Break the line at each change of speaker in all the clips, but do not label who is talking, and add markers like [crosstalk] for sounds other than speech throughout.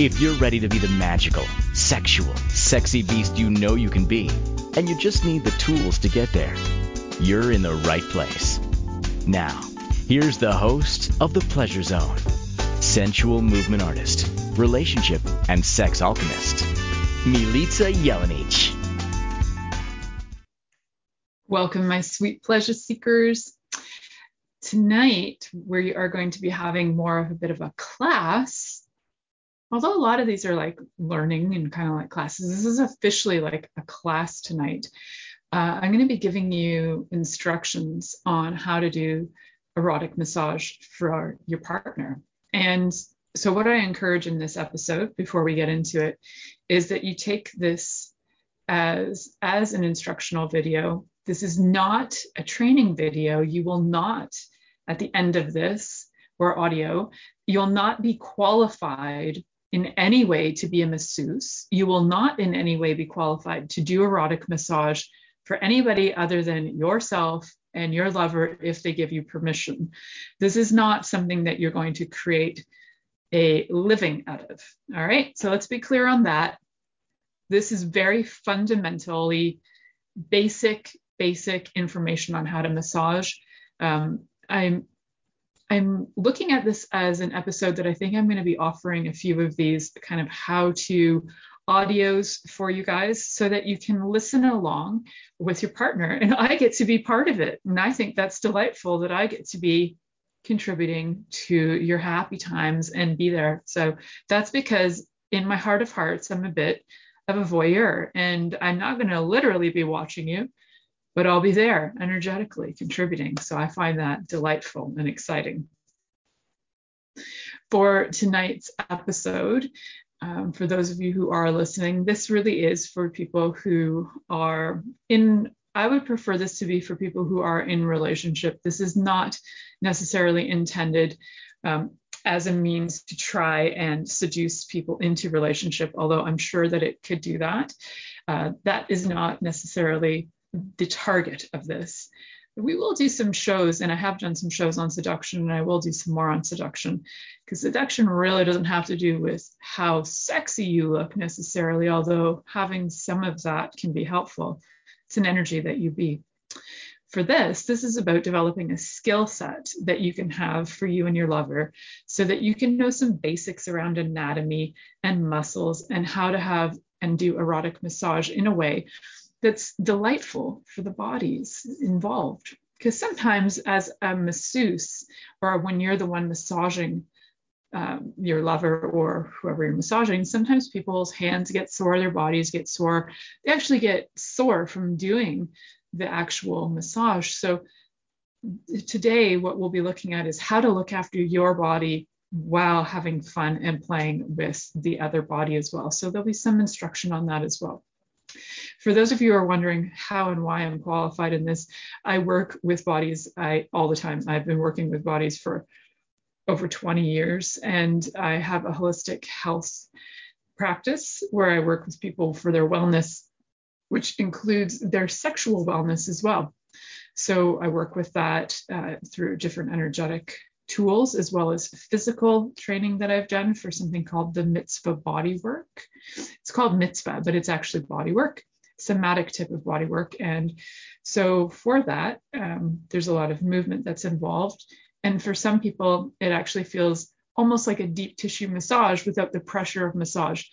If you're ready to be the magical, sexual, sexy beast you know you can be, and you just need the tools to get there, you're in the right place. Now, here's the host of The Pleasure Zone, sensual movement artist, relationship and sex alchemist, Milica Jelenic.
Welcome, my sweet pleasure seekers. Tonight, we are going to be having more of a bit of a class. Although a lot of these are like learning and kind of like classes, this is officially like a class tonight. Uh, I'm going to be giving you instructions on how to do erotic massage for your partner. And so, what I encourage in this episode, before we get into it, is that you take this as as an instructional video this is not a training video. You will not, at the end of this or audio, you'll not be qualified in any way to be a masseuse. You will not in any way be qualified to do erotic massage for anybody other than yourself and your lover if they give you permission. This is not something that you're going to create a living out of. All right, so let's be clear on that. This is very fundamentally basic basic information on how to massage. Um, I'm I'm looking at this as an episode that I think I'm going to be offering a few of these kind of how to audios for you guys so that you can listen along with your partner. And I get to be part of it. And I think that's delightful that I get to be contributing to your happy times and be there. So that's because in my heart of hearts, I'm a bit of a voyeur and I'm not going to literally be watching you but I'll be there energetically contributing. So I find that delightful and exciting. For tonight's episode, um, for those of you who are listening, this really is for people who are in. I would prefer this to be for people who are in relationship. This is not necessarily intended um, as a means to try and seduce people into relationship, although I'm sure that it could do that. Uh, that is not necessarily the target of this. We will do some shows, and I have done some shows on seduction, and I will do some more on seduction, because seduction really doesn't have to do with how sexy you look necessarily, although having some of that can be helpful. It's an energy that you be. For this, this is about developing a skill set that you can have for you and your lover so that you can know some basics around anatomy and muscles and how to have and do erotic massage in a way that's delightful for the bodies involved. Because sometimes, as a masseuse, or when you're the one massaging um, your lover or whoever you're massaging, sometimes people's hands get sore, their bodies get sore. They actually get sore from doing the actual massage. So, today, what we'll be looking at is how to look after your body while having fun and playing with the other body as well. So, there'll be some instruction on that as well. For those of you who are wondering how and why I'm qualified in this, I work with bodies I all the time. I've been working with bodies for over 20 years, and I have a holistic health practice where I work with people for their wellness, which includes their sexual wellness as well. So I work with that uh, through different energetic tools as well as physical training that I've done for something called the mitzvah body work. It's called mitzvah, but it's actually body work, somatic type of body work. And so for that, um, there's a lot of movement that's involved. And for some people, it actually feels almost like a deep tissue massage without the pressure of massage.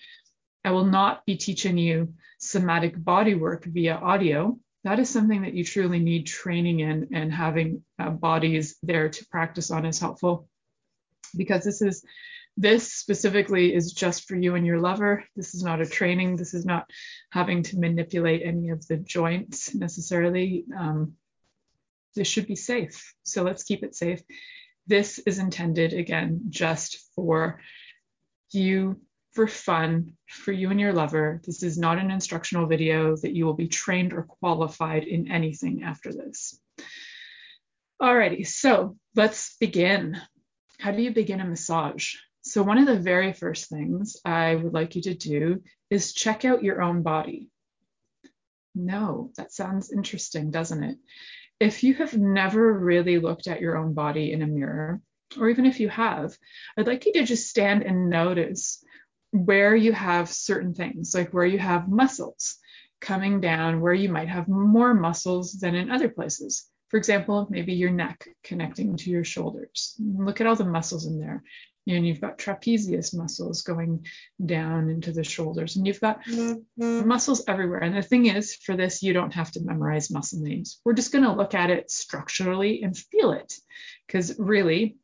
I will not be teaching you somatic body work via audio that is something that you truly need training in and having uh, bodies there to practice on is helpful. Because this is this specifically is just for you and your lover. This is not a training. This is not having to manipulate any of the joints necessarily. Um, this should be safe. So let's keep it safe. This is intended again just for you for fun for you and your lover. This is not an instructional video that you will be trained or qualified in anything after this. Alrighty, so let's begin. How do you begin a massage? So, one of the very first things I would like you to do is check out your own body. No, that sounds interesting, doesn't it? If you have never really looked at your own body in a mirror, or even if you have, I'd like you to just stand and notice where you have certain things, like where you have muscles coming down, where you might have more muscles than in other places. For example, maybe your neck connecting to your shoulders. Look at all the muscles in there. And you've got trapezius muscles going down into the shoulders, and you've got mm-hmm. muscles everywhere. And the thing is, for this, you don't have to memorize muscle names. We're just going to look at it structurally and feel it, because really,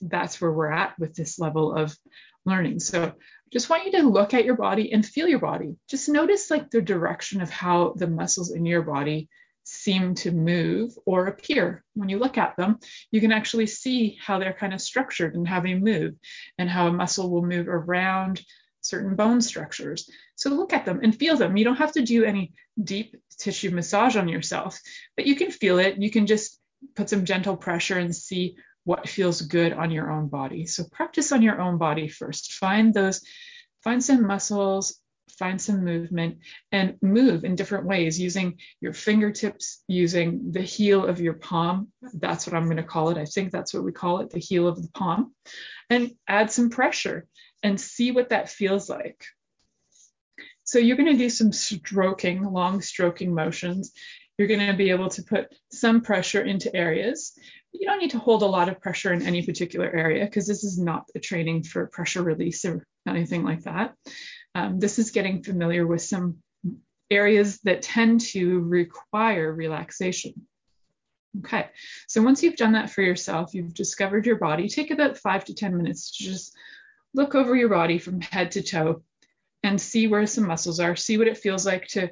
that's where we're at with this level of learning. So just want you to look at your body and feel your body. Just notice like the direction of how the muscles in your body seem to move or appear. When you look at them, you can actually see how they're kind of structured and how they move and how a muscle will move around certain bone structures. So look at them and feel them. You don't have to do any deep tissue massage on yourself, but you can feel it. You can just put some gentle pressure and see what feels good on your own body. So practice on your own body first. Find those, find some muscles, find some movement, and move in different ways using your fingertips, using the heel of your palm. That's what I'm going to call it. I think that's what we call it, the heel of the palm. And add some pressure and see what that feels like. So you're going to do some stroking, long stroking motions. You're going to be able to put some pressure into areas you don't need to hold a lot of pressure in any particular area because this is not a training for pressure release or anything like that. Um, this is getting familiar with some areas that tend to require relaxation. Okay, so once you've done that for yourself, you've discovered your body, take about five to 10 minutes to just look over your body from head to toe and see where some muscles are, see what it feels like to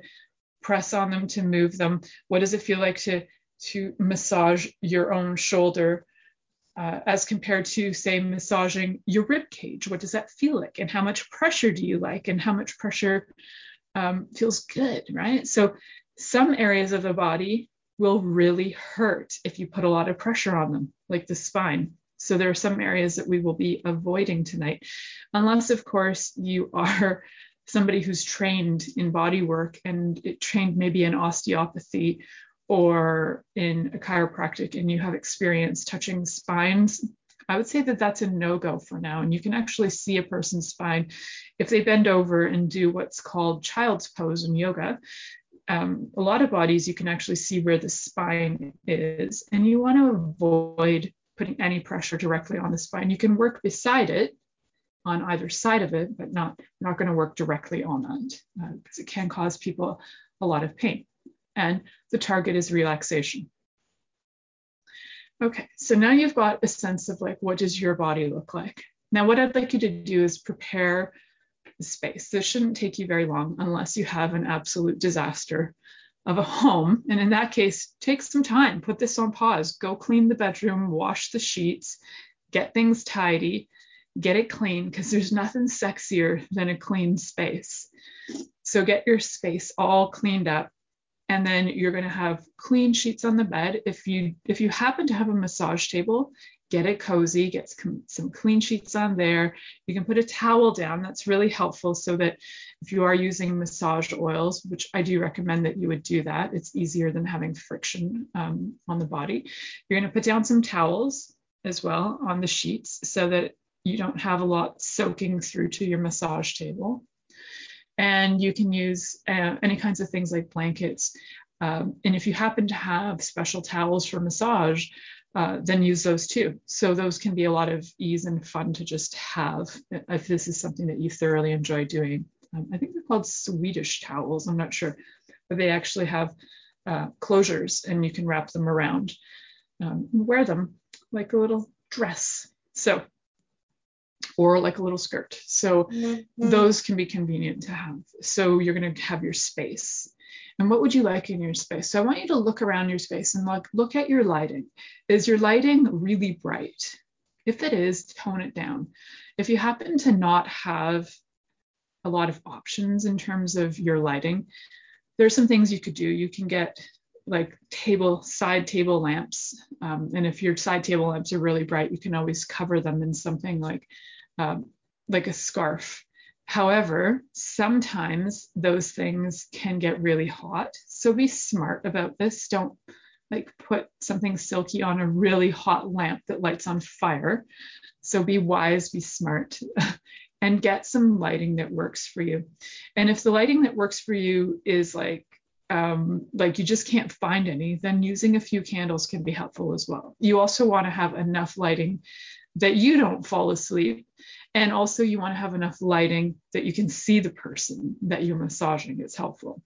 press on them, to move them. What does it feel like to to massage your own shoulder uh, as compared to, say, massaging your rib cage? What does that feel like? And how much pressure do you like? And how much pressure um, feels good, right? So, some areas of the body will really hurt if you put a lot of pressure on them, like the spine. So, there are some areas that we will be avoiding tonight, unless, of course, you [laughs] are somebody who's trained in body work and trained maybe in osteopathy or in a chiropractic and you have experience touching spines, I would say that that's a no go for now. And you can actually see a person's spine if they bend over and do what's called child's pose in yoga. Um, a lot of bodies, you can actually see where the spine is, and you want to avoid putting any pressure directly on the spine. You can work beside it on either side of it, but not not going to work directly on because uh, it can cause people a lot of pain and the target is relaxation. Okay, so now you've got a sense of like, what does your body look like? Now, what I'd like you to do is prepare the space. This shouldn't take you very long unless you have an absolute disaster of a home. And in that case, take some time, put this on pause, go clean the bedroom, wash the sheets, get things tidy, get it clean, because there's nothing sexier than a clean space. So get your space all cleaned up and then you're going to have clean sheets on the bed if you if you happen to have a massage table get it cozy get some clean sheets on there you can put a towel down that's really helpful so that if you are using massage oils which i do recommend that you would do that it's easier than having friction um, on the body you're going to put down some towels as well on the sheets so that you don't have a lot soaking through to your massage table and you can use uh, any kinds of things like blankets. Um, and if you happen to have special towels for massage, uh, then use those too. So those can be a lot of ease and fun to just have if this is something that you thoroughly enjoy doing. Um, I think they're called Swedish towels. I'm not sure, but they actually have uh, closures and you can wrap them around, um, wear them like a little dress. So or like a little skirt. So mm-hmm. those can be convenient to have. So you're going to have your space. And what would you like in your space? So I want you to look around your space and look look at your lighting. Is your lighting really bright? If it is, tone it down. If you happen to not have a lot of options in terms of your lighting. There's some things you could do. You can get like table side table lamps, um, and if your side table lamps are really bright, you can always cover them in something like um, like a scarf. However, sometimes those things can get really hot. So be smart about this. Don't like put something silky on a really hot lamp that lights on fire. So be wise, be smart, [laughs] and get some lighting that works for you. And if the lighting that works for you is like um, like you just can't find any, then using a few candles can be helpful as well. You also want to have enough lighting that you don't fall asleep. And also, you want to have enough lighting that you can see the person that you're massaging is helpful.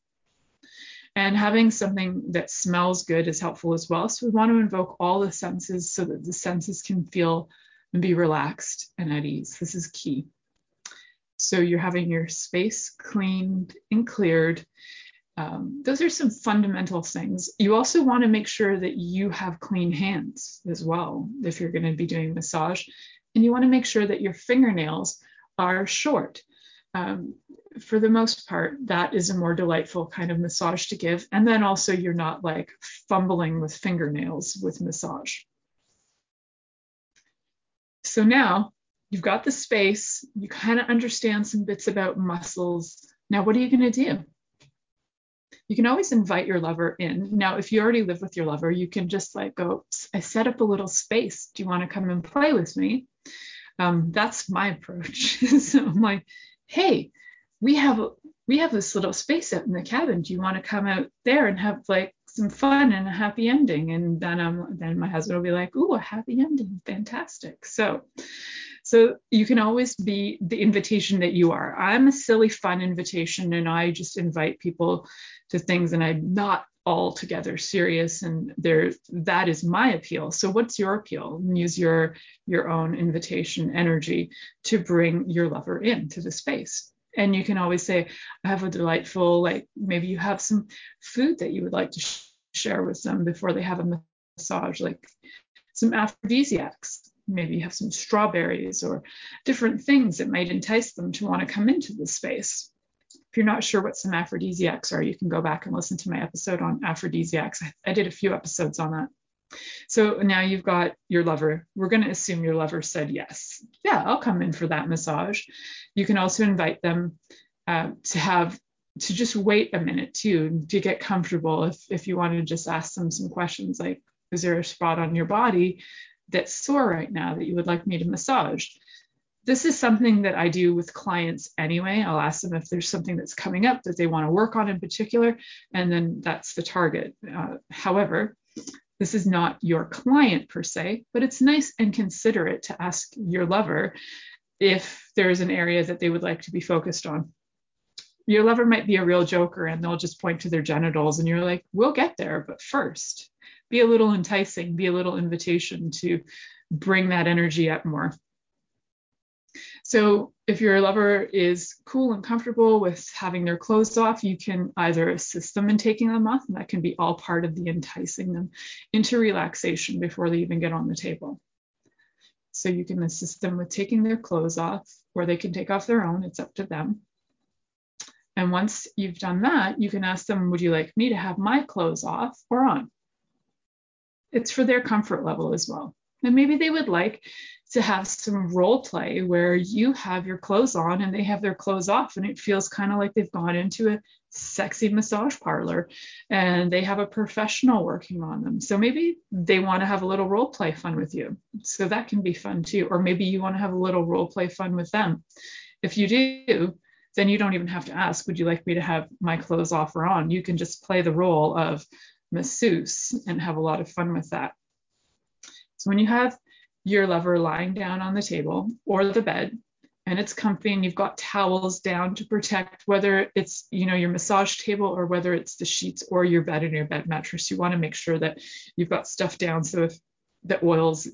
And having something that smells good is helpful as well. So, we want to invoke all the senses so that the senses can feel and be relaxed and at ease. This is key. So, you're having your space cleaned and cleared um, those are some fundamental things. You also want to make sure that you have clean hands as well if you're going to be doing massage. And you want to make sure that your fingernails are short. Um, for the most part, that is a more delightful kind of massage to give. And then also, you're not like fumbling with fingernails with massage. So now you've got the space, you kind of understand some bits about muscles. Now, what are you going to do? You can always invite your lover in. Now, if you already live with your lover, you can just like go, I set up a little space. Do you want to come and play with me? Um, that's my approach. [laughs] so I'm like, hey, we have we have this little space out in the cabin. Do you want to come out there and have like some fun and a happy ending? And then um then my husband will be like, ooh, a happy ending, fantastic. So so you can always be the invitation that you are. I'm a silly, fun invitation, and I just invite people to things, and I'm not altogether serious. And there, that is my appeal. So what's your appeal? use your your own invitation energy to bring your lover into the space. And you can always say, I have a delightful, like maybe you have some food that you would like to sh- share with them before they have a massage, like some aphrodisiacs maybe you have some strawberries or different things that might entice them to want to come into the space. If you're not sure what some aphrodisiacs are, you can go back and listen to my episode on aphrodisiacs. I, did a few episodes on that. So now you've got your lover. We're going to assume your lover said yes. Yeah, I'll come in for that massage. You can also invite them uh, to have to just wait a minute too to get comfortable if if you want to just ask them some questions like is there a spot on your body that's sore right now that you would like me to massage. This is something that I do with clients anyway. I'll ask them if there's something that's coming up that they want to work on in particular, and then that's the target. Uh, however, this is not your client per se, but it's nice and considerate to ask your lover if there's an area that they would like to be focused on. Your lover might be a real joker and they'll just point to their genitals, and you're like, we'll get there, but first, be a little enticing, be a little invitation to bring that energy up more. So if your lover is cool and comfortable with having their clothes off, you can either assist them in taking them off, and that can be all part of the enticing them into relaxation before they even get on the table. So you can assist them with taking their clothes off, or they can take off their own, it's up to them. And once you've done that, you can ask them, Would you like me to have my clothes off or on? It's for their comfort level as well. And maybe they would like to have some role play where you have your clothes on and they have their clothes off, and it feels kind of like they've gone into a sexy massage parlor and they have a professional working on them. So maybe they want to have a little role play fun with you. So that can be fun too. Or maybe you want to have a little role play fun with them. If you do, then you don't even have to ask, would you like me to have my clothes off or on? You can just play the role of masseuse and have a lot of fun with that. So when you have your lover lying down on the table or the bed and it's comfy and you've got towels down to protect whether it's you know your massage table or whether it's the sheets or your bed and your bed mattress you want to make sure that you've got stuff down. So if the oils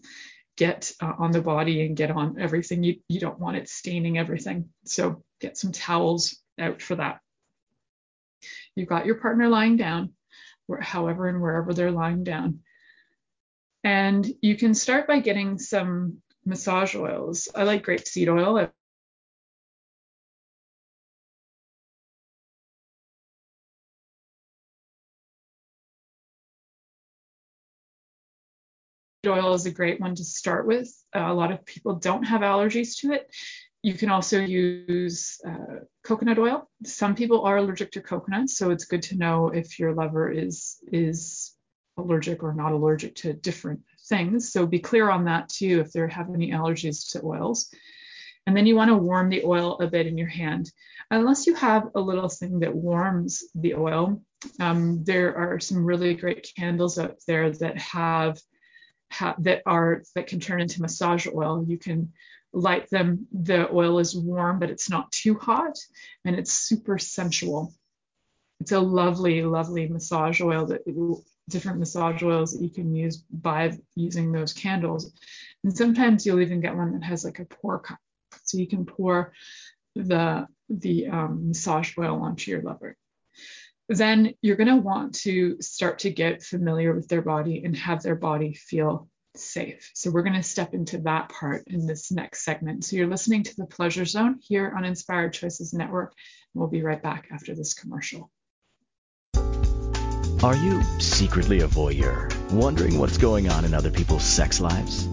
get uh, on the body and get on everything you, you don't want it staining everything. So get some towels out for that. You've got your partner lying down however and wherever they're lying down. And you can start by getting some massage oils. I like grapeseed oil. I've oil is a great one to start with. Uh, a lot of people don't have allergies to it. You can also use uh, coconut oil. Some people are allergic to coconut, so it's good to know if your lover is is allergic or not allergic to different things. So be clear on that too if they have any allergies to oils. And then you want to warm the oil a bit in your hand. Unless you have a little thing that warms the oil, um, there are some really great candles out there that have, have that are that can turn into massage oil. You can light them. The oil is warm, but it's not too hot, and it's super sensual. It's a lovely, lovely massage oil that different massage oils that you can use by using those candles. And sometimes you'll even get one that has like a pour cup, so you can pour the the um, massage oil onto your lover. Then you're going to want to start to get familiar with their body and have their body feel safe. So we're going to step into that part in this next segment. So you're listening to the Pleasure Zone here on Inspired Choices Network. We'll be right back after this commercial.
Are you secretly a voyeur, wondering what's going on in other people's sex lives?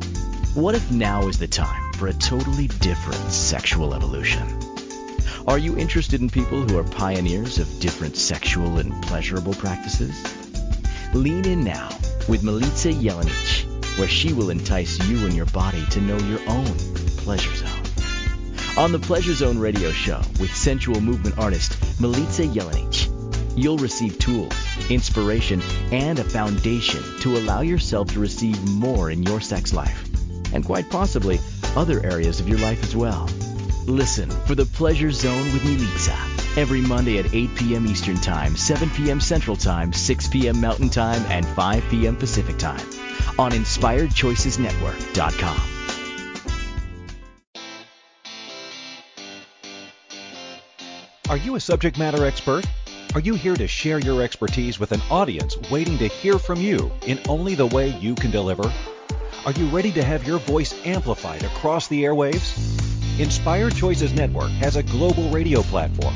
What if now is the time for a totally different sexual evolution? Are you interested in people who are pioneers of different sexual and pleasurable practices? Lean in now with Milica Jelenic, where she will entice you and your body to know your own pleasure zone. On the Pleasure Zone radio show with sensual movement artist Milica Jelenic, you'll receive tools, inspiration, and a foundation to allow yourself to receive more in your sex life, and quite possibly other areas of your life as well. Listen for the Pleasure Zone with Milica every Monday at 8 p.m. Eastern Time, 7 p.m. Central Time, 6 p.m. Mountain Time, and 5 p.m. Pacific Time on InspiredChoicesNetwork.com.
Are you a subject matter expert? Are you here to share your expertise with an audience waiting to hear from you in only the way you can deliver? Are you ready to have your voice amplified across the airwaves? Inspired Choices Network has a global radio platform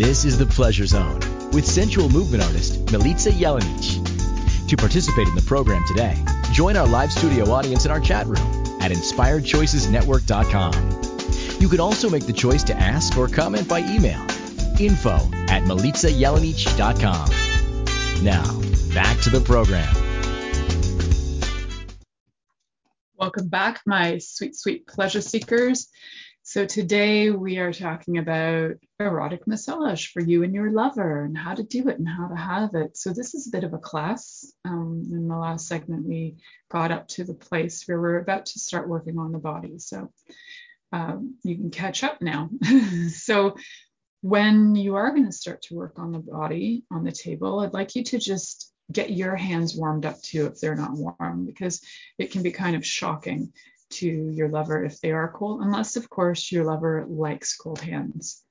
This is the Pleasure Zone with sensual movement artist Milica Jelenic. To participate in the program today, join our live studio audience in our chat room at inspiredchoicesnetwork.com. You can also make the choice to ask or comment by email info at milicajelenic.com. Now, back to the program.
Welcome back, my sweet, sweet pleasure seekers. So today we are talking about erotic massage for you and your lover and how to do it and how to have it. So this is a bit of a class. Um, in the last segment, we got up to the place where we're about to start working on the body. So um, you can catch up now. [laughs] so when you are going to start to work on the body on the table, I'd like you to just get your hands warmed up too if they're not warm, because it can be kind of shocking to your lover if they are cold, unless, of course, your lover likes cold hands.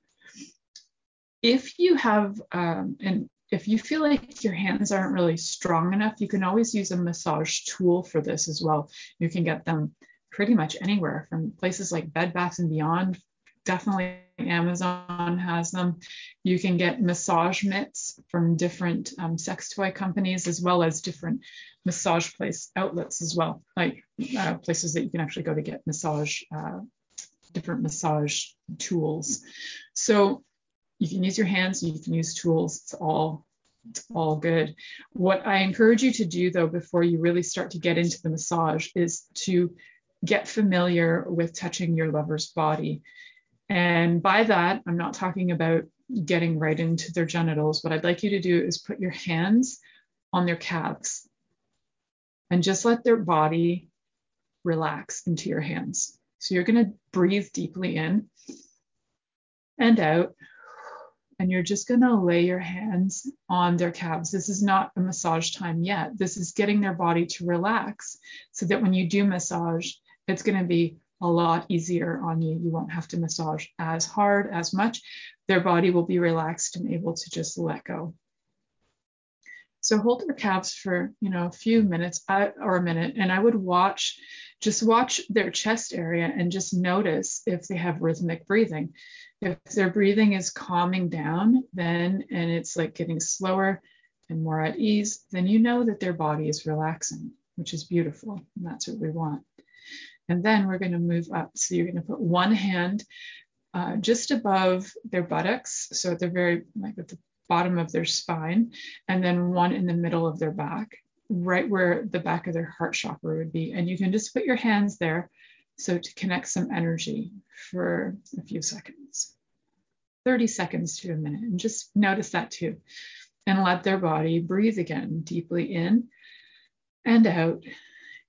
If you have, um, and if you feel like your hands aren't really strong enough, you can always use a massage tool for this as well. You can get them pretty much anywhere from places like Bed Bath and Beyond definitely Amazon has them. You can get massage mitts from different um, sex toy companies as well as different massage place outlets as well, like uh, places that you can actually go to get massage, uh, different massage tools. So you can use your hands, you can use tools. It's all it's all good. What I encourage you to do though before you really start to get into the massage is to get familiar with touching your lover's body and by that, I'm not talking about getting right into their genitals. What I'd like you to do is put your hands on their calves and just let their body relax into your hands. So you're going to breathe deeply in and out. and you're just going to lay your hands on their calves. This is not a massage time yet. This is getting their body to relax so that when you do massage, it's going to be a lot easier on you. You won't have to massage as hard, as much. Their body will be relaxed and able to just let go. So hold their calves for, you know, a few minutes uh, or a minute, and I would watch, just watch their chest area and just notice if they have rhythmic breathing. If their breathing is calming down, then, and it's like getting slower and more at ease, then you know that their body is relaxing, which is beautiful. And that's what we want. And then we're going to move up. So you're going to put one hand uh, just above their buttocks. So at the very, like at the bottom of their spine, and then one in the middle of their back, right where the back of their heart chakra would be. And you can just put your hands there so to connect some energy for a few seconds, 30 seconds to a minute, and just notice that too. And let their body breathe again deeply in and out.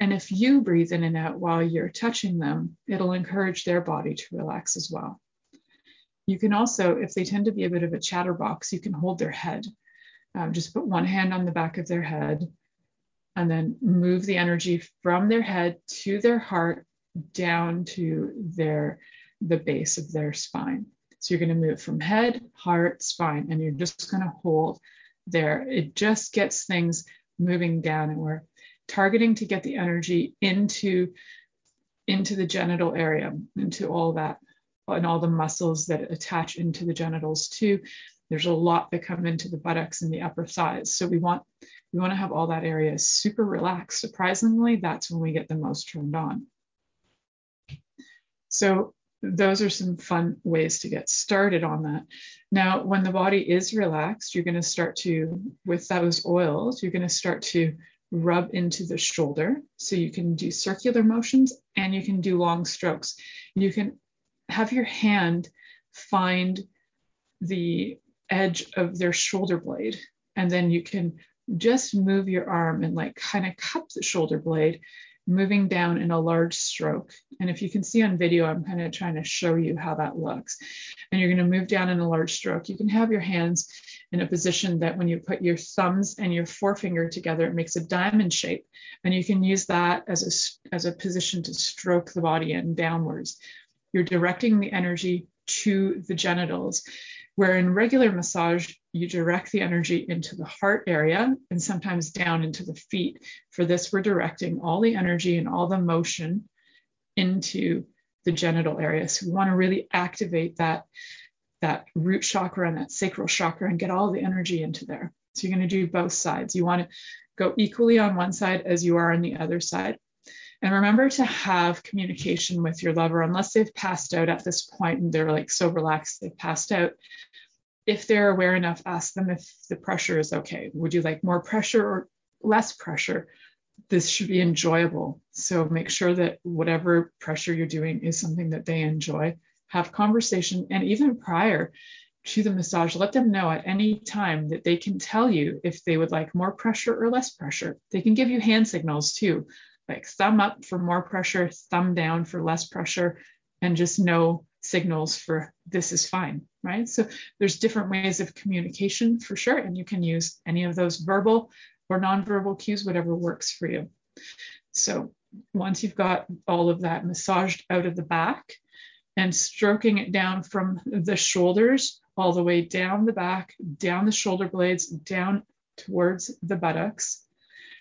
And if you breathe in and out while you're touching them, it'll encourage their body to relax as well. You can also, if they tend to be a bit of a chatterbox, you can hold their head. Um, just put one hand on the back of their head and then move the energy from their head to their heart down to their the base of their spine. So you're going to move from head, heart, spine, and you're just going to hold there. It just gets things moving down, and we're targeting to get the energy into into the genital area, into all that and all the muscles that attach into the genitals too. There's a lot that come into the buttocks and the upper thighs. So we want we want to have all that area super relaxed. Surprisingly, that's when we get the most turned on. So those are some fun ways to get started on that. Now, when the body is relaxed, you're going to start to, with those oils, you're going to start to rub into the shoulder. So you can do circular motions and you can do long strokes. You can have your hand find the edge of their shoulder blade and then you can just move your arm and like kind of cup the shoulder blade moving down in a large stroke. And if you can see on video i'm kind of trying to show you how that looks. And you're going to move down in a large stroke. You can have your hands in a position that when you put your thumbs and your forefinger together it makes a diamond shape. And you can use that as a as a position to stroke the body in downwards. You're directing the energy to the genitals. Where in regular massage, you direct the energy into the heart area and sometimes down into the feet. For this, we're directing all the energy and all the motion into the genital area. So we want to really activate that, that root chakra and that sacral chakra and get all the energy into there. So you're going to do both sides. You want to go equally on one side as you are on the other side. And remember to have communication with your lover unless they've passed out at this point and they're like so relaxed they've passed out. If they're aware enough, ask them if the pressure is okay. Would you like more pressure or less pressure? This should be enjoyable. So make sure that whatever pressure you're doing is something that they enjoy. Have conversation and even prior to the massage, let them know at any time that they can tell you if they would like more pressure or less pressure. They can give you hand signals too like thumb up for more pressure, thumb down for less pressure, and just no signals for this is fine, right? So there's different ways of communication for sure, and you can use any of those verbal or nonverbal cues, whatever works for you. So once you've got all of that massaged out of the back and stroking it down from the shoulders all the way down the back, down the shoulder blades, down towards the buttocks,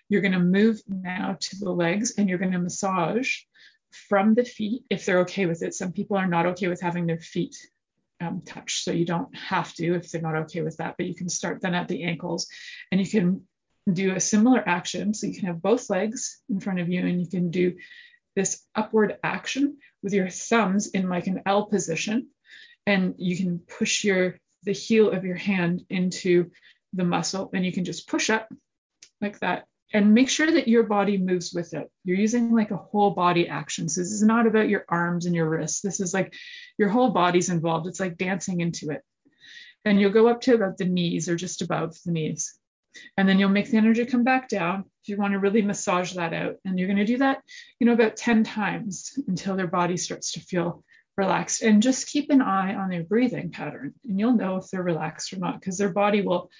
you're going to move now to the legs and you're going to massage from the feet if they're okay with it. Some people are not okay with having their feet um, touch, so you don't have to if they're not okay with that, but you can start then at the ankles and you can do a similar action. So you can have both legs in front of you and you can do this upward action with your thumbs in like an L position. And you can push your the heel of your hand into the muscle and you can just push up like that and make sure that your body moves with it. You're using like a whole body action. So this is not about your arms and your wrists. This is like your whole body's involved. It's like dancing into it. And you'll go up to about the knees or just above the knees. And then you'll make the energy come back down if you want to really massage that out. And you're going to do that, you know, about 10 times until their body starts to feel relaxed. And just keep an eye on their breathing pattern, and you'll know if they're relaxed or not because their body will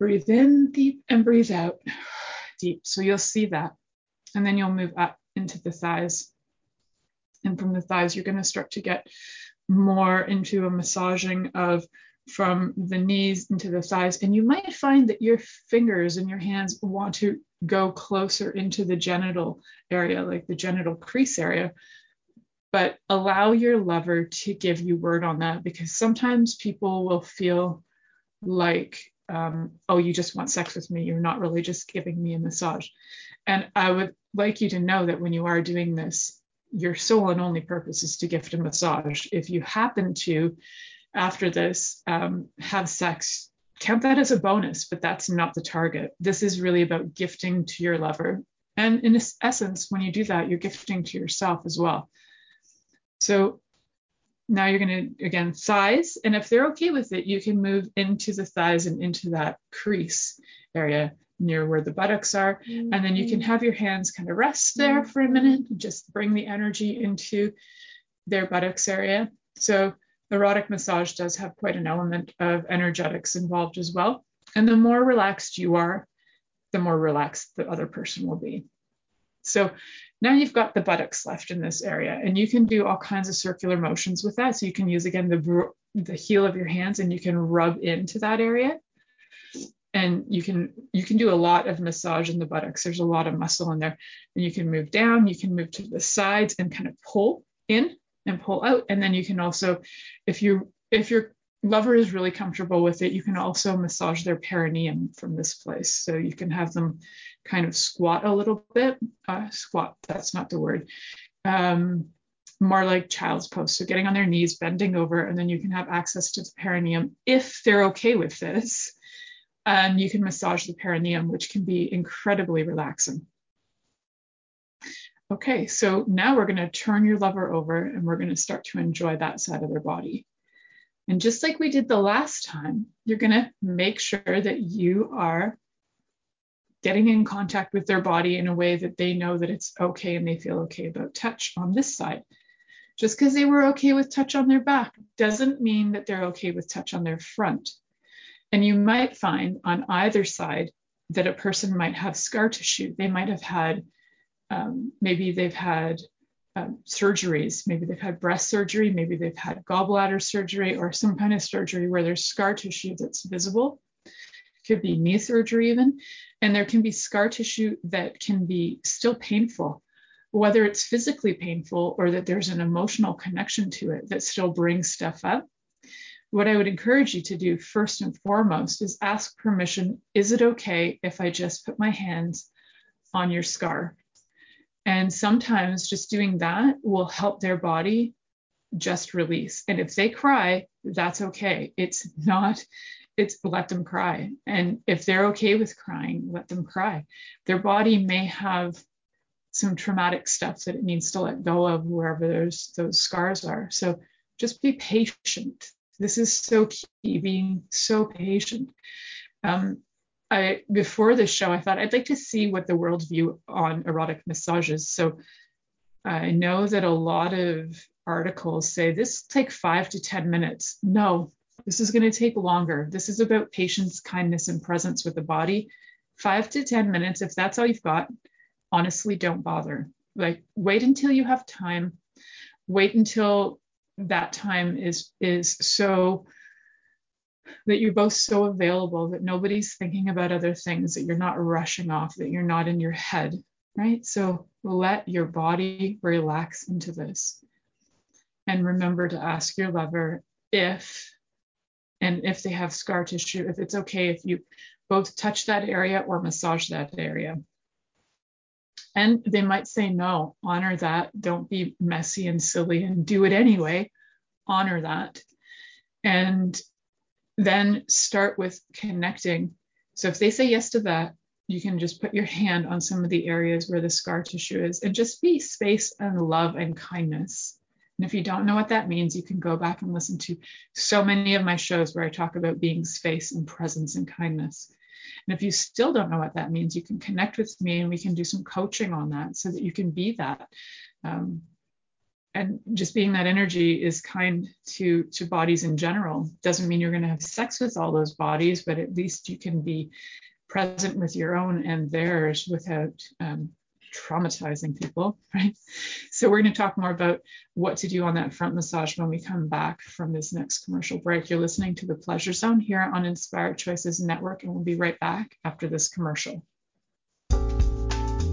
breathe in deep and breathe out deep. So you'll see that. And then you'll move up into the thighs. And from the thighs, you're going to start to get more into a massaging of from the knees into the thighs. And you might find that your fingers and your hands want to go closer into the genital area, like the genital crease area. But allow your lover to give you word on that because sometimes people will feel like, um, oh, you just want sex with me. You're not really just giving me a massage. And I would like you to know that when you are doing this, your sole and only purpose is to gift a massage. If you happen to after this um, have sex, count that as a bonus, but that's not the target. This is really about gifting to your lover. And in essence, when you do that, you're gifting to yourself as well. So now you're going to, again, thighs. And if they're okay with it, you can move into the thighs and into that crease area near where the buttocks are. Mm-hmm. And then you can have your hands kind of rest there for a minute, and just bring the energy into their buttocks area. So erotic massage does have quite an element of energetics involved as well. And the more relaxed you are, the more relaxed the other person will be. So now you've got the buttocks left in this area, and you can do all kinds of circular motions with that. So you can use again the, the heel of your hands and you can rub into that area. And you can you can do a lot of massage in the buttocks. There's a lot of muscle in there. And you can move down, you can move to the sides and kind of pull in and pull out. And then you can also, if you if your lover is really comfortable with it, you can also massage their perineum from this place. So you can have them kind of squat a little bit. Uh, squat, that's not the word. Um, more like child's pose. So getting on their knees, bending over, and then you can have access to the perineum if they're okay with this. And you can massage the perineum, which can be incredibly relaxing. Okay, so now we're going to turn your lover over and we're going to start to enjoy that side of their body. And just like we did the last time, you're going to make sure that you are getting in contact with their body in a way that they know that it's okay and they feel okay about touch on this side. Just because they were okay with touch on their back doesn't mean that they're okay with touch on their front. And you might find on either side that a person might have scar tissue. They might have had um, maybe they've had um, surgeries, maybe they've had breast surgery, maybe they've had gallbladder surgery, or some kind of surgery where there's scar tissue that's visible. Could be knee surgery, even. And there can be scar tissue that can be still painful, whether it's physically painful or that there's an emotional connection to it that still brings stuff up. What I would encourage you to do first and foremost is ask permission Is it okay if I just put my hands on your scar? And sometimes just doing that will help their body just release. And if they cry, that's okay. It's not, it's let them cry. And if they're okay with crying, let them cry. Their body may have some traumatic stuff that it needs to let go of wherever those those scars are. So just be patient. This is so key, being so patient. Um, I before this show, I thought I'd like to see what the world view on erotic massages. So I know that a lot of articles say this take five to 10 minutes. No, this is going to take longer. This is about patience, kindness, and presence with the body. Five to 10 minutes, if that's all you've got, honestly, don't bother. Like wait until you have time. Wait until that time is is so that you're both so available that nobody's thinking about other things, that you're not rushing off, that you're not in your head, right? So let your body relax into this. And remember to ask your lover if, and if they have scar tissue, if it's okay if you both touch that area or massage that area. And they might say no, honor that. Don't be messy and silly and do it anyway. Honor that. And then start with connecting. So if they say yes to that, you can just put your hand on some of the areas where the scar tissue is and just be space and love and kindness. And if you don't know what that means, you can go back and listen to so many of my shows where I talk about being space and presence and kindness. And if you still don't know what that means, you can connect with me and we can do some coaching on that so that you can be that. Um, and just being that energy is kind to to bodies in general. Doesn't mean you're going to have sex with all those bodies but at least you can be present with your own and theirs without um, traumatizing people [laughs] right? So we're going to talk more about what to do on that front massage when we come back from this next commercial break. You're listening to the pleasure zone here on inspired choices network and we'll be right back after this commercial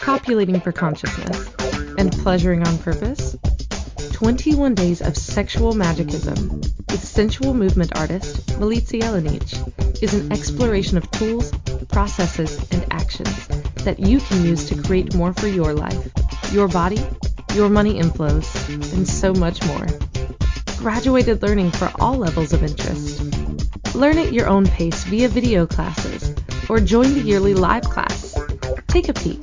copulating for consciousness, and pleasuring on purpose? 21 Days of Sexual Magicism with sensual movement artist Milica Jelenic is an exploration of tools, processes, and actions that you can use to create more for your life, your body, your money inflows, and so much more. Graduated learning for all levels of interest. Learn at your own pace via video classes or join the yearly live class. Take a peek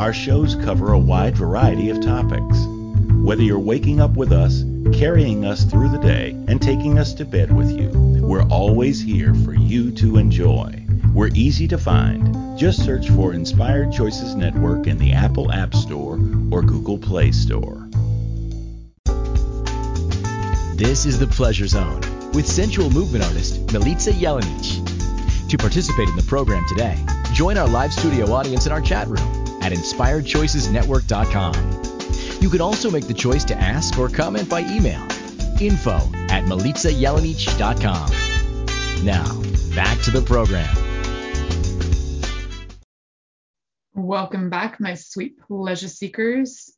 Our shows cover a wide variety of topics. Whether you're waking up with us, carrying us through the day, and taking us to bed with you, we're always here for you to enjoy. We're easy to find. Just search for Inspired Choices Network in the Apple App Store or Google Play Store.
This is the Pleasure Zone with sensual movement artist Milica Jelenic. To participate in the program today, join our live studio audience in our chat room at inspiredchoicesnetwork.com. You can also make the choice to ask or comment by email info at milicajelenic.com. Now, back to the program.
Welcome back, my sweet pleasure seekers.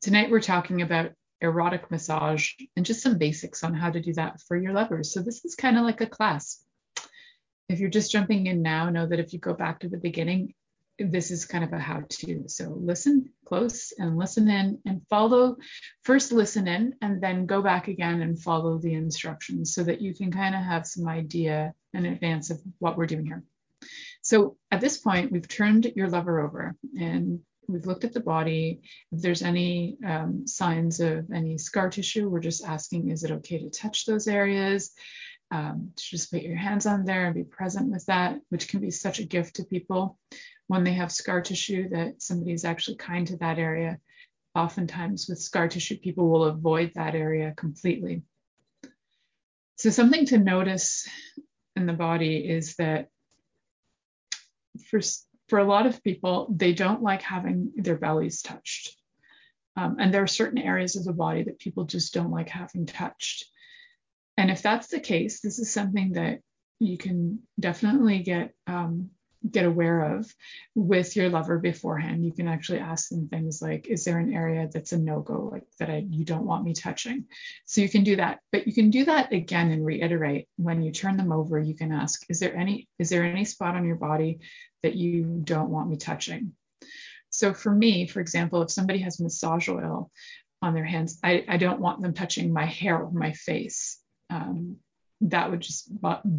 Tonight we're talking about erotic massage and just some basics on how to do that for your lovers. So this is kind of like a class. If you're just jumping in now, know that if you go back to the beginning, this is kind of a how to. So listen close and listen in and follow. First, listen in and then go back again and follow the instructions so that you can kind of have some idea in advance of what we're doing here. So at this point, we've turned your lover over and we've looked at the body. If there's any um, signs of any scar tissue, we're just asking, is it okay to touch those areas? Um, to just put your hands on there and be present with that, which can be such a gift to people when they have scar tissue that somebody is actually kind to that area. Oftentimes, with scar tissue, people will avoid that area completely. So, something to notice in the body is that for for a lot of people, they don't like having their bellies touched. Um, and there are certain areas of the body that people just don't like having touched. And if that's the case, this is something that you can definitely get um, get aware of with your lover beforehand. You can actually ask them things like, "Is there an area that's a no-go, like that I, you don't want me touching?" So you can do that, but you can do that again and reiterate when you turn them over. You can ask, "Is there any is there any spot on your body that you don't want me touching?" So for me, for example, if somebody has massage oil on their hands, I, I don't want them touching my hair or my face. Um, that would just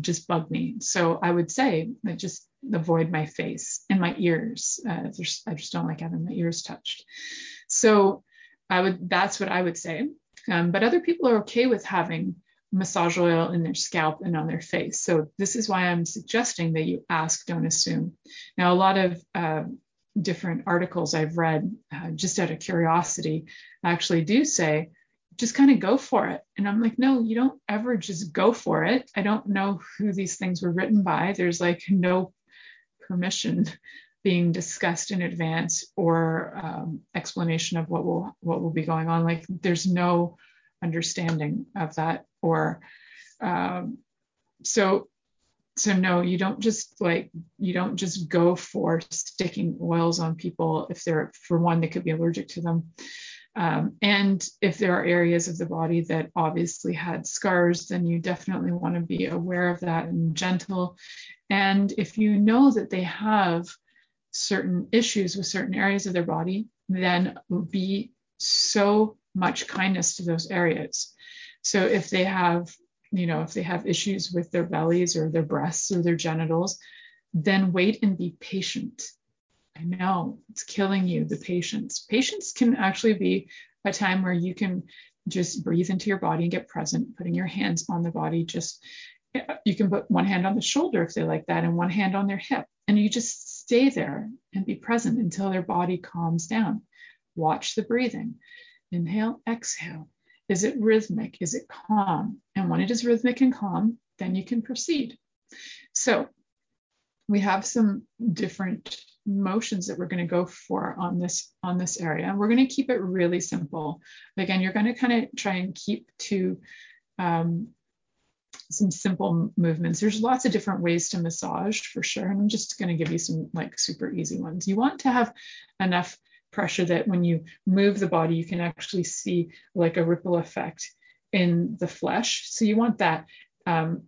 just bug me. So I would say that just avoid my face and my ears. Uh, I just don't like having my ears touched. So I would that's what I would say. Um, but other people are okay with having massage oil in their scalp and on their face. So this is why I'm suggesting that you ask, don't assume. Now, a lot of uh, different articles I've read, uh, just out of curiosity, actually do say, just kind of go for it. And I'm like, no, you don't ever just go for it. I don't know who these things were written by. There's like no permission being discussed in advance or um, explanation of what will what will be going on. Like there's no understanding of that or um, so so no you don't just like you don't just go for sticking oils on people if they're for one they could be allergic to them um, and if there are areas of the body that obviously had scars then you definitely want to be aware of that and gentle and if you know that they have certain issues with certain areas of their body then be so much kindness to those areas so if they have you know, if they have issues with their bellies or their breasts or their genitals, then wait and be patient. I know it's killing you, the patience. Patience can actually be a time where you can just breathe into your body and get present, putting your hands on the body. Just you can put one hand on the shoulder if they like that, and one hand on their hip. And you just stay there and be present until their body calms down. Watch the breathing. Inhale, exhale. Is it rhythmic? Is it calm? And when it is rhythmic and calm, then you can proceed. So we have some different motions that we're going to go for on this on this area. We're going to keep it really simple. Again, you're going to kind of try and keep to um, some simple movements. There's lots of different ways to massage for sure. And I'm just going to give you some like super easy ones. You want to have enough pressure that when you move the body, you can actually see like a ripple effect in the flesh. So you want that. Um,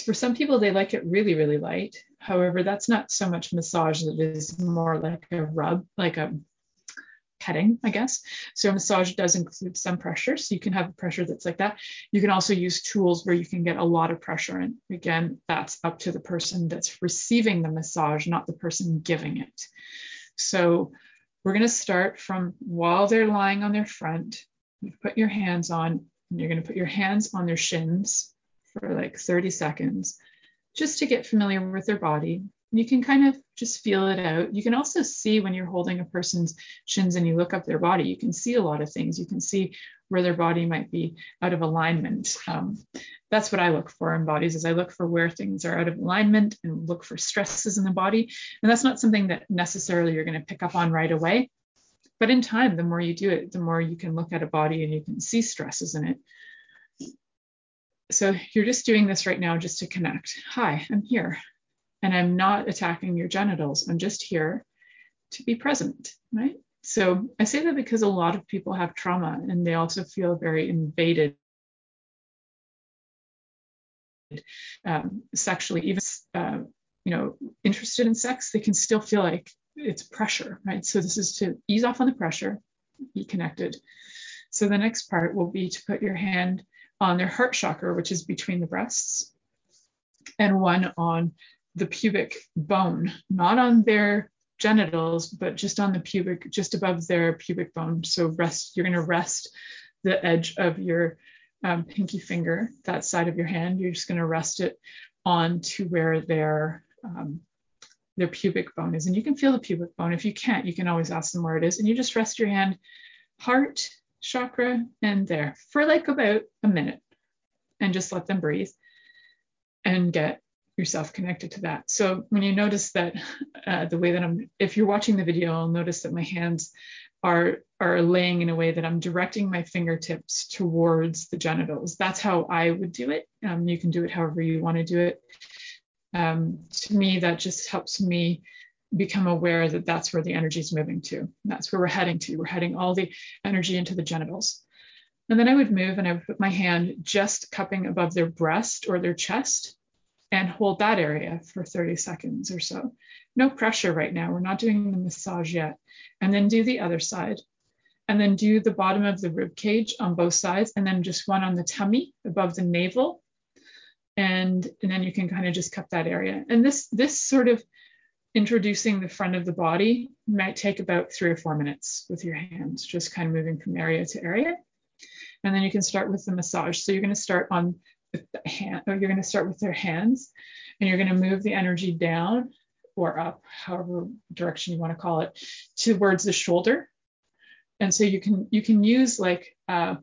for some people, they like it really, really light. However, that's not so much massage, that is more like a rub, like a petting, I guess. So massage does include some pressure. So you can have a pressure that's like that. You can also use tools where you can get a lot of pressure. And again, that's up to the person that's receiving the massage, not the person giving it. So we're going to start from while they're lying on their front. You put your hands on, and you're going to put your hands on their shins for like 30 seconds just to get familiar with their body. You can kind of just feel it out. You can also see when you're holding a person's shins and you look up their body, you can see a lot of things. You can see where their body might be out of alignment. Um, that's what I look for in bodies is I look for where things are out of alignment and look for stresses in the body. And that's not something that necessarily you're going to pick up on right away. But in time, the more you do it, the more you can look at a body and you can see stresses in it. So you're just doing this right now just to connect. Hi, I'm here. And I'm not attacking your genitals. I'm just here to be present, right? So I say that because a lot of people have trauma and they also feel very invaded um, sexually, even uh, you know, interested in sex, they can still feel like it's pressure, right? So this is to ease off on the pressure, be connected. So the next part will be to put your hand on their heart chakra, which is between the breasts, and one on the pubic bone, not on their genitals, but just on the pubic, just above their pubic bone. So rest, you're going to rest the edge of your um, pinky finger, that side of your hand, you're just going to rest it onto where their um, their pubic bone is. And you can feel the pubic bone. If you can't, you can always ask them where it is. And you just rest your hand, heart, chakra, and there for like about a minute. And just let them breathe and get yourself connected to that. So when you notice that uh, the way that I'm, if you're watching the video, I'll notice that my hands are are laying in a way that I'm directing my fingertips towards the genitals. That's how I would do it. Um, you can do it however you want to do it. Um, to me, that just helps me become aware that that's where the energy is moving to. That's where we're heading to. We're heading all the energy into the genitals. And then I would move and I would put my hand just cupping above their breast or their chest and hold that area for 30 seconds or so. No pressure right now. We're not doing the massage yet. And then do the other side. And then do the bottom of the rib cage on both sides, and then just one on the tummy above the navel. And, and then you can kind of just cup that area. And this this sort of introducing the front of the body might take about three or four minutes with your hands, just kind of moving from area to area. And then you can start with the massage. So you're going to start on the hand, or you're going to start with their hands, and you're going to move the energy down or up, however direction you want to call it, towards the shoulder. And so you can you can use like uh,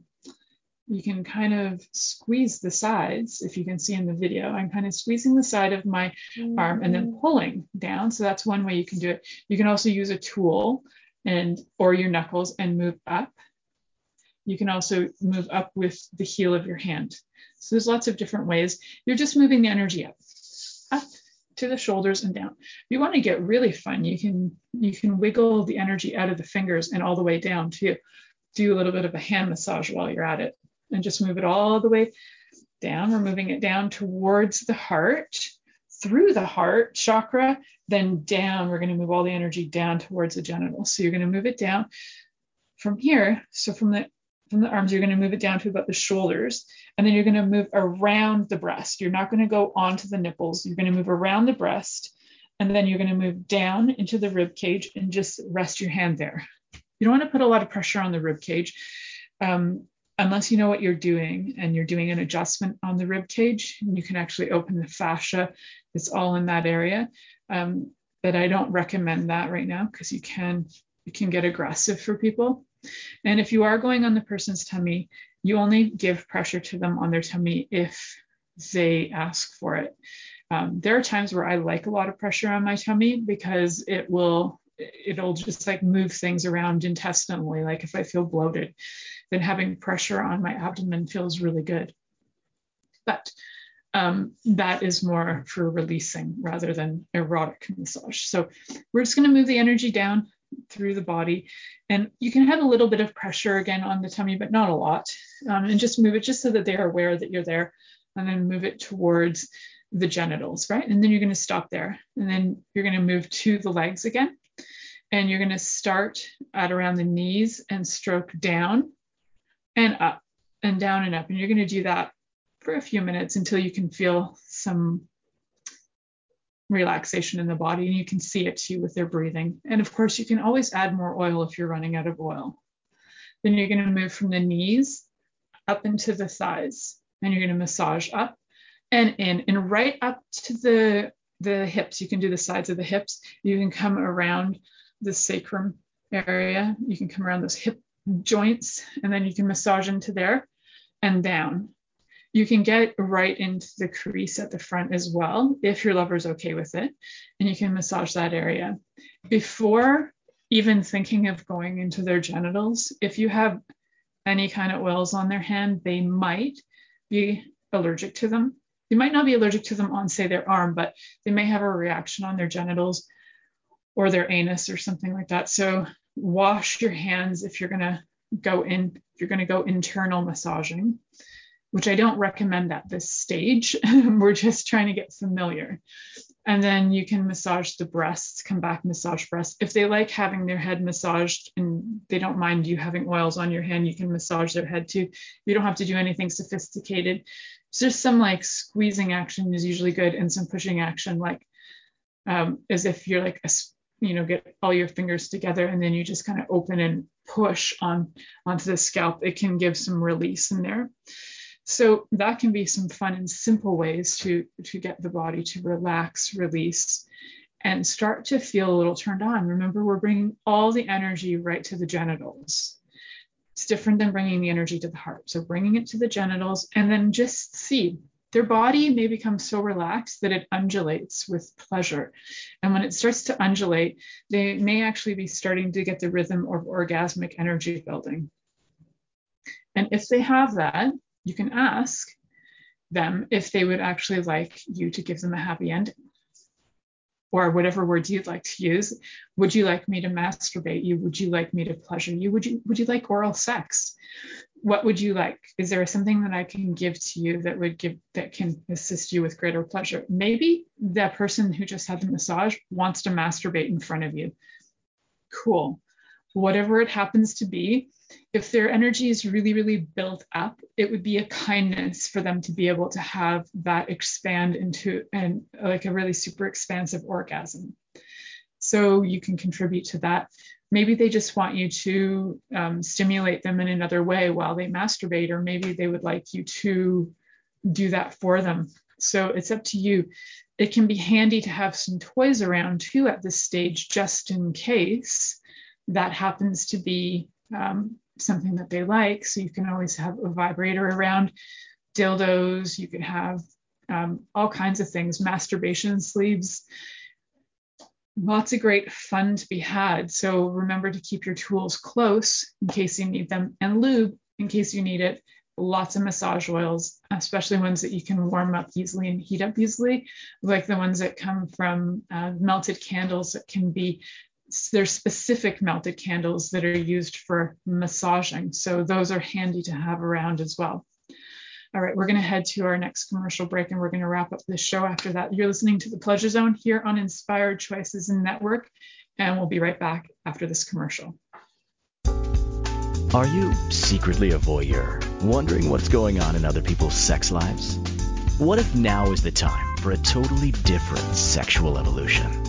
you can kind of squeeze the sides if you can see in the video. I'm kind of squeezing the side of my mm-hmm. arm and then mm-hmm. pulling down. So that's one way you can do it. You can also use a tool and or your knuckles and move up. You can also move up with the heel of your hand. So there's lots of different ways. You're just moving the energy up up to the shoulders and down. If you want to get really fun you can you can wiggle the energy out of the fingers and all the way down to do a little bit of a hand massage while you're at it and just move it all the way down. We're moving it down towards the heart, through the heart chakra, then down. We're going to move all the energy down towards the genitals. So you're going to move it down from here. So from the from the arms, you're going to move it down to about the shoulders, and then you're going to move around the breast. You're not going to go onto the nipples. You're going to move around the breast, and then you're going to move down into the rib cage and just rest your hand there. You don't want to put a lot of pressure on the rib cage. Um, unless you know what you're doing and you're doing an adjustment on the rib cage, you can actually open the fascia. It's all in that area. Um, but I don't recommend that right now because you can you can get aggressive for people. And if you are going on the person's tummy, you only give pressure to them on their tummy if they ask for it. Um, there are times where I like a lot of pressure on my tummy because it will it'll just like move things around intestinally. Like if I feel bloated, then having pressure on my abdomen feels really good. But um, that is more for releasing rather than erotic massage. So we're just going to move the energy down through the body. And you can have a little bit of pressure again on the tummy, but not a lot. Um, and just move it just so that they are aware that you're there. And then move it towards the genitals, right? And then you're going to stop there. And then you're going to move to the legs again. And you're going to start at around the knees and stroke down and up and down and up. And you're going to do that for a few minutes until you can feel some relaxation in the body and you can see it too with their breathing. And of course, you can always add more oil if you're running out of oil. Then you're going to move from the knees up into the thighs and you're going to massage up and in and right up to the the hips. You can do the sides of the hips. You can come around the sacrum area. You can come around those hip joints and then you can massage into there and down. You can get right into the crease at the front as well if your lover's okay with it, and you can massage that area. Before even thinking of going into their genitals, if you have any kind of oils on their hand, they might be allergic to them. They might not be allergic to them on, say, their arm, but they may have a reaction on their genitals or their anus or something like that. So wash your hands if you're going to go in, if you're going to go internal massaging, which I don't recommend at this stage. [laughs] We're just trying to get familiar. And then you can massage the breasts, come back, massage breasts. If they like having their head massaged and they don't mind you having oils on your hand, you can massage their head too. You don't have to do anything sophisticated. So just some like squeezing action is usually good and some pushing action, like um, as if you're like a you know get all your fingers together and then you just kind of open and push on onto the scalp it can give some release in there. So that can be some fun and simple ways to to get the body to relax release and start to feel a little turned on. Remember we're bringing all the energy right to the genitals. It's different than bringing the energy to the heart. So bringing it to the genitals and then just see their body may become so relaxed that it undulates with pleasure. And when it starts to undulate, they may actually be starting to get the rhythm of orgasmic energy building. And if they have that, you can ask them if they would actually like you to give them a happy ending or whatever words you'd like to use. Would you like me to masturbate you? Would you like me to pleasure you? Would you would you like oral sex? What would you like? Is there something that I can give to you that would give that can assist you with greater pleasure? Maybe that person who just had the massage wants to masturbate in front of you. Cool. Whatever it happens to be, if their energy is really, really built up, it would be a kindness for them to be able to have that expand into and like a really super expansive orgasm. So you can contribute to that. maybe they just want you to um, stimulate them in another way while they masturbate, or maybe they would like you to do that for them. So it's up to you. It can be handy to have some toys around too at this stage, just in case that happens to be um, something that they like. So you can always have a vibrator around, dildos, you can have um, all kinds of things, masturbation sleeves. Lots of great fun to be had. So remember to keep your tools close in case you need them, and lube in case you need it. Lots of massage oils, especially ones that you can warm up easily and heat up easily, like the ones that come from uh, melted candles that can be there's specific melted candles that are used for massaging. So those are handy to have around as well. All right, we're going to head to our next commercial break and we're going to wrap up this show after that. You're listening to the Pleasure Zone here on Inspired Choices and Network, and we'll be right back after this commercial.
Are you secretly a voyeur, wondering what's going on in other people's sex lives? What if now is the time for a totally different sexual evolution?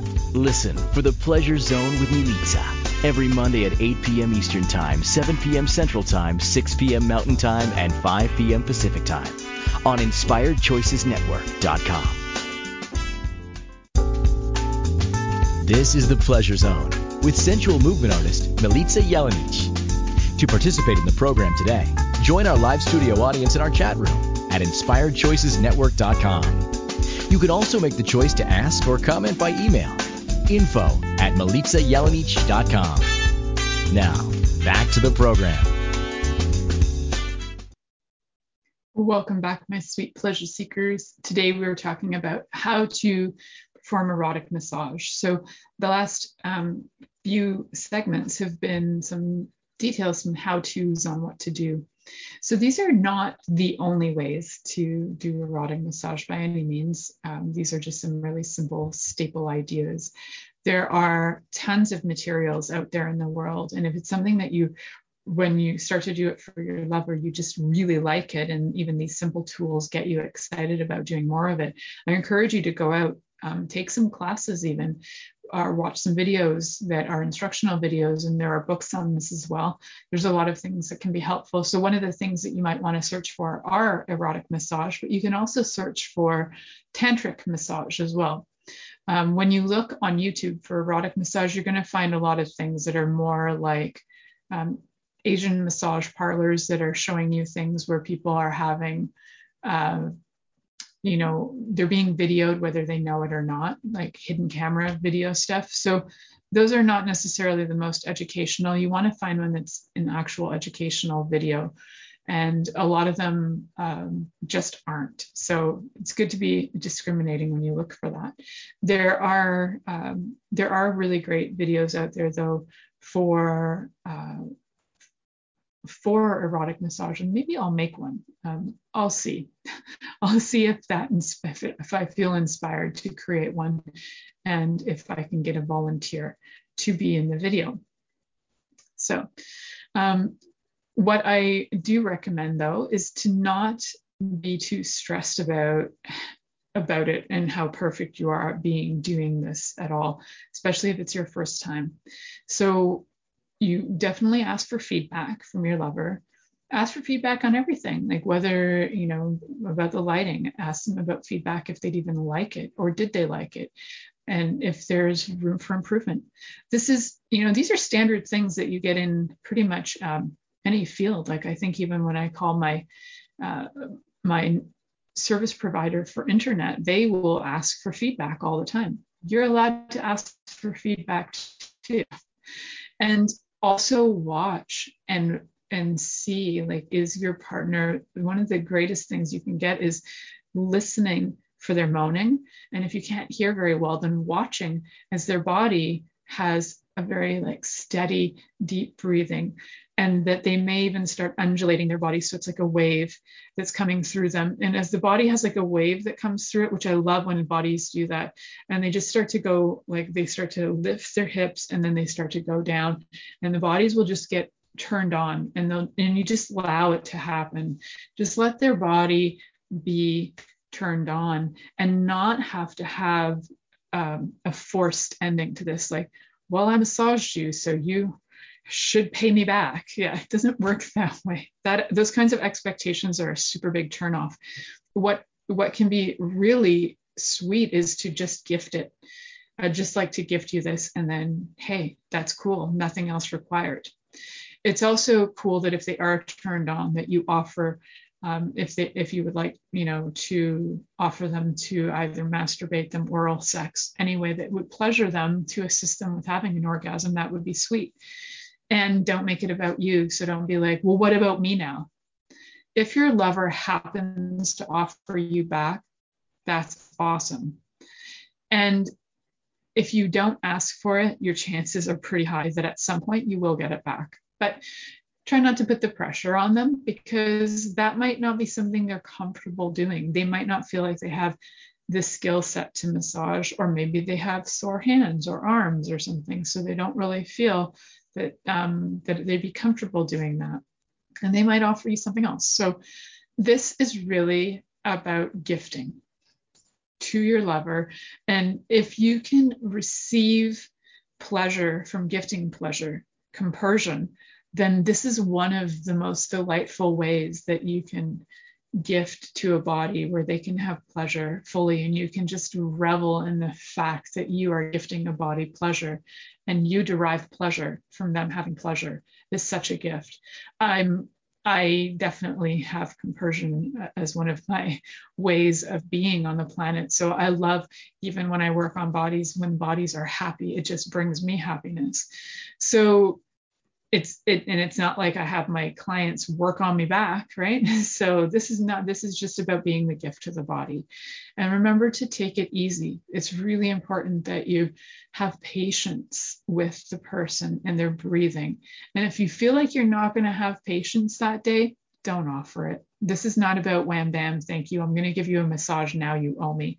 Listen for the Pleasure Zone with Milica every Monday at 8 p.m. Eastern Time, 7 p.m. Central Time, 6 p.m. Mountain Time, and 5 p.m. Pacific Time on InspiredChoicesNetwork.com. This is the Pleasure Zone with sensual movement artist Milica Jelenic. To participate in the program today, join our live studio audience in our chat room at InspiredChoicesNetwork.com. You can also make the choice to ask or comment by email info at milicajelenic.com. Now, back to the program.
Welcome back, my sweet pleasure seekers. Today we are talking about how to perform erotic massage. So the last um, few segments have been some details, some how-tos on what to do. So these are not the only ways to do erotic massage by any means. Um, these are just some really simple staple ideas. There are tons of materials out there in the world, and if it's something that you when you start to do it for your lover, you just really like it. And even these simple tools get you excited about doing more of it. I encourage you to go out, um, take some classes, even, or watch some videos that are instructional videos. And there are books on this as well. There's a lot of things that can be helpful. So, one of the things that you might want to search for are erotic massage, but you can also search for tantric massage as well. Um, when you look on YouTube for erotic massage, you're going to find a lot of things that are more like um, Asian massage parlors that are showing you things where people are having, uh, you know, they're being videoed whether they know it or not, like hidden camera video stuff. So those are not necessarily the most educational. You want to find one that's an actual educational video. And a lot of them um, just aren't. So it's good to be discriminating when you look for that. There are um, there are really great videos out there though for uh, for erotic massage, and maybe I'll make one. Um, I'll see. [laughs] I'll see if that if, it, if I feel inspired to create one, and if I can get a volunteer to be in the video. So, um, what I do recommend though is to not be too stressed about about it and how perfect you are at being doing this at all, especially if it's your first time. So you definitely ask for feedback from your lover. Ask for feedback on everything like whether you know about the lighting. Ask them about feedback if they'd even like it or did they like it and if there's room for improvement. This is you know these are standard things that you get in pretty much um, any field. Like i think even when i call my uh, my service provider for internet they will ask for feedback all the time. You're allowed to ask for feedback too. And also watch and and see like is your partner one of the greatest things you can get is listening for their moaning. And if you can't hear very well then watching as their body has a very like steady, deep breathing, and that they may even start undulating their body. So it's like a wave that's coming through them. And as the body has like a wave that comes through it, which I love when bodies do that, and they just start to go like they start to lift their hips and then they start to go down, and the bodies will just get turned on and they'll and you just allow it to happen just let their body be turned on and not have to have um, a forced ending to this like well i massaged you so you should pay me back. [laughs] Yeah it doesn't work that way. That those kinds of expectations are a super big turnoff. What what can be really sweet is to just gift it. I'd just like to gift you this and then hey that's cool nothing else required. It's also cool that if they are turned on that you offer um, if they if you would like you know to offer them to either masturbate them oral sex any way that would pleasure them to assist them with having an orgasm that would be sweet. And don't make it about you so don't be like well what about me now? If your lover happens to offer you back that's awesome. And if you don't ask for it your chances are pretty high that at some point you will get it back. But try not to put the pressure on them because that might not be something they're comfortable doing. They might not feel like they have the skill set to massage, or maybe they have sore hands or arms or something, so they don't really feel that um, that they'd be comfortable doing that, and they might offer you something else. So this is really about gifting to your lover, and if you can receive pleasure from gifting pleasure, compersion, then this is one of the most delightful ways that you can gift to a body where they can have pleasure fully and you can just revel in the fact that you are gifting a body pleasure and you derive pleasure from them having pleasure is such a gift. I'm i definitely have compersion uh, as one of my [laughs] ways of being on the planet. So i love even when i work on bodies when bodies are happy it just brings me happiness. So it's it and it's not like I have my clients work on me back, right? [laughs] So this is not this is just about being the gift to the body. And remember to take it easy. It's really important that you have patience with the person and their breathing. And if you feel like you're not going to have patience that day, don't offer it. This is not about wham bam, thank you. I'm going to give you a massage now you owe me.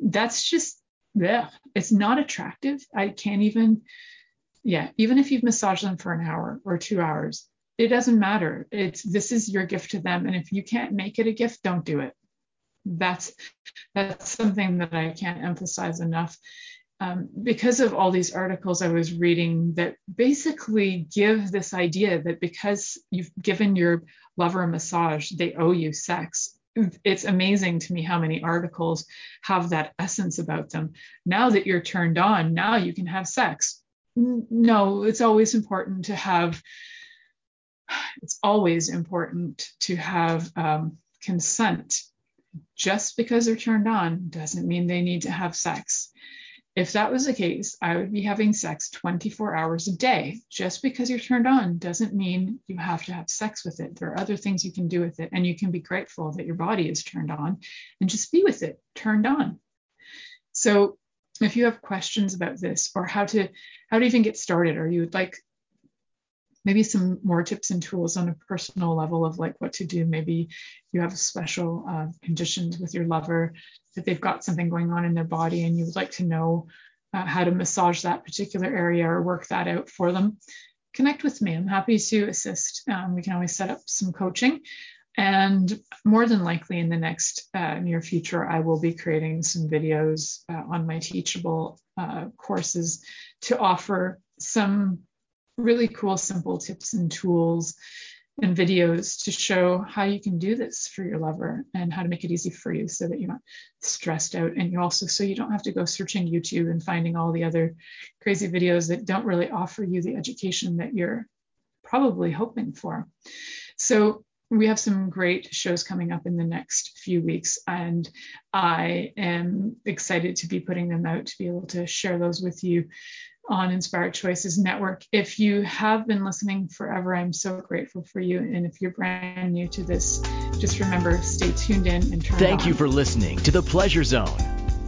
That's just yeah, it's not attractive. I can't even yeah, even if you've massaged them for an hour or two hours, it doesn't matter. It's this is your gift to them. And if you can't make it a gift, don't do it. That's that's something that I can't emphasize enough. Um, because of all these articles I was reading that basically give this idea that because you've given your lover a massage, they owe you sex. It's amazing to me how many articles have that essence about them. Now that you're turned on, now you can have sex no, it's always important to have. It's always important to have um, consent. Just because they're turned on doesn't mean they need to have sex. If that was the case, I would be having sex 24 hours a day. Just because you're turned on doesn't mean you have to have sex with it. There are other things you can do with it, and you can be grateful that your body is turned on and just be with it, turned on. So if you have questions about this or how to how to even get started or you would like maybe some more tips and tools on a personal level of like what to do. Maybe you have special uh, conditions with your lover that they've got something going on in their body and you would like to know uh, how to massage that particular area or work that out for them. Connect with me. I'm happy to assist. Um, we can always set up some coaching and more than likely in the next uh, near future, I will be creating some videos uh, on my Teachable uh, courses to offer some really cool, simple tips and tools and videos to show how you can do this for your lover and how to make it easy for you so that you're not stressed out. And you also, so you don't have to go searching YouTube and finding all the other crazy videos that don't really offer you the education that you're probably hoping for. So we have some great shows coming up in the next few weeks, and I am excited to be putting them out to be able to share those with you on Inspired Choices Network. If you have been listening forever, I'm so grateful for you. And if you're brand new to this, just remember stay tuned in and turn
Thank you for listening to The Pleasure Zone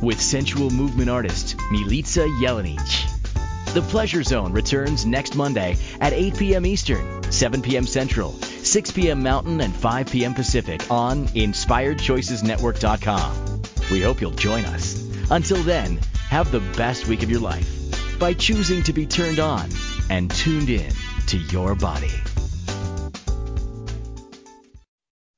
with sensual movement artist Milica Jelenic. The Pleasure Zone returns next Monday at 8 p.m. Eastern, 7 p.m. Central, 6 p.m. Mountain, and 5 p.m. Pacific on InspiredChoicesNetwork.com. We hope you'll join us. Until then, have the best week of your life by choosing to be turned on and tuned in to your body.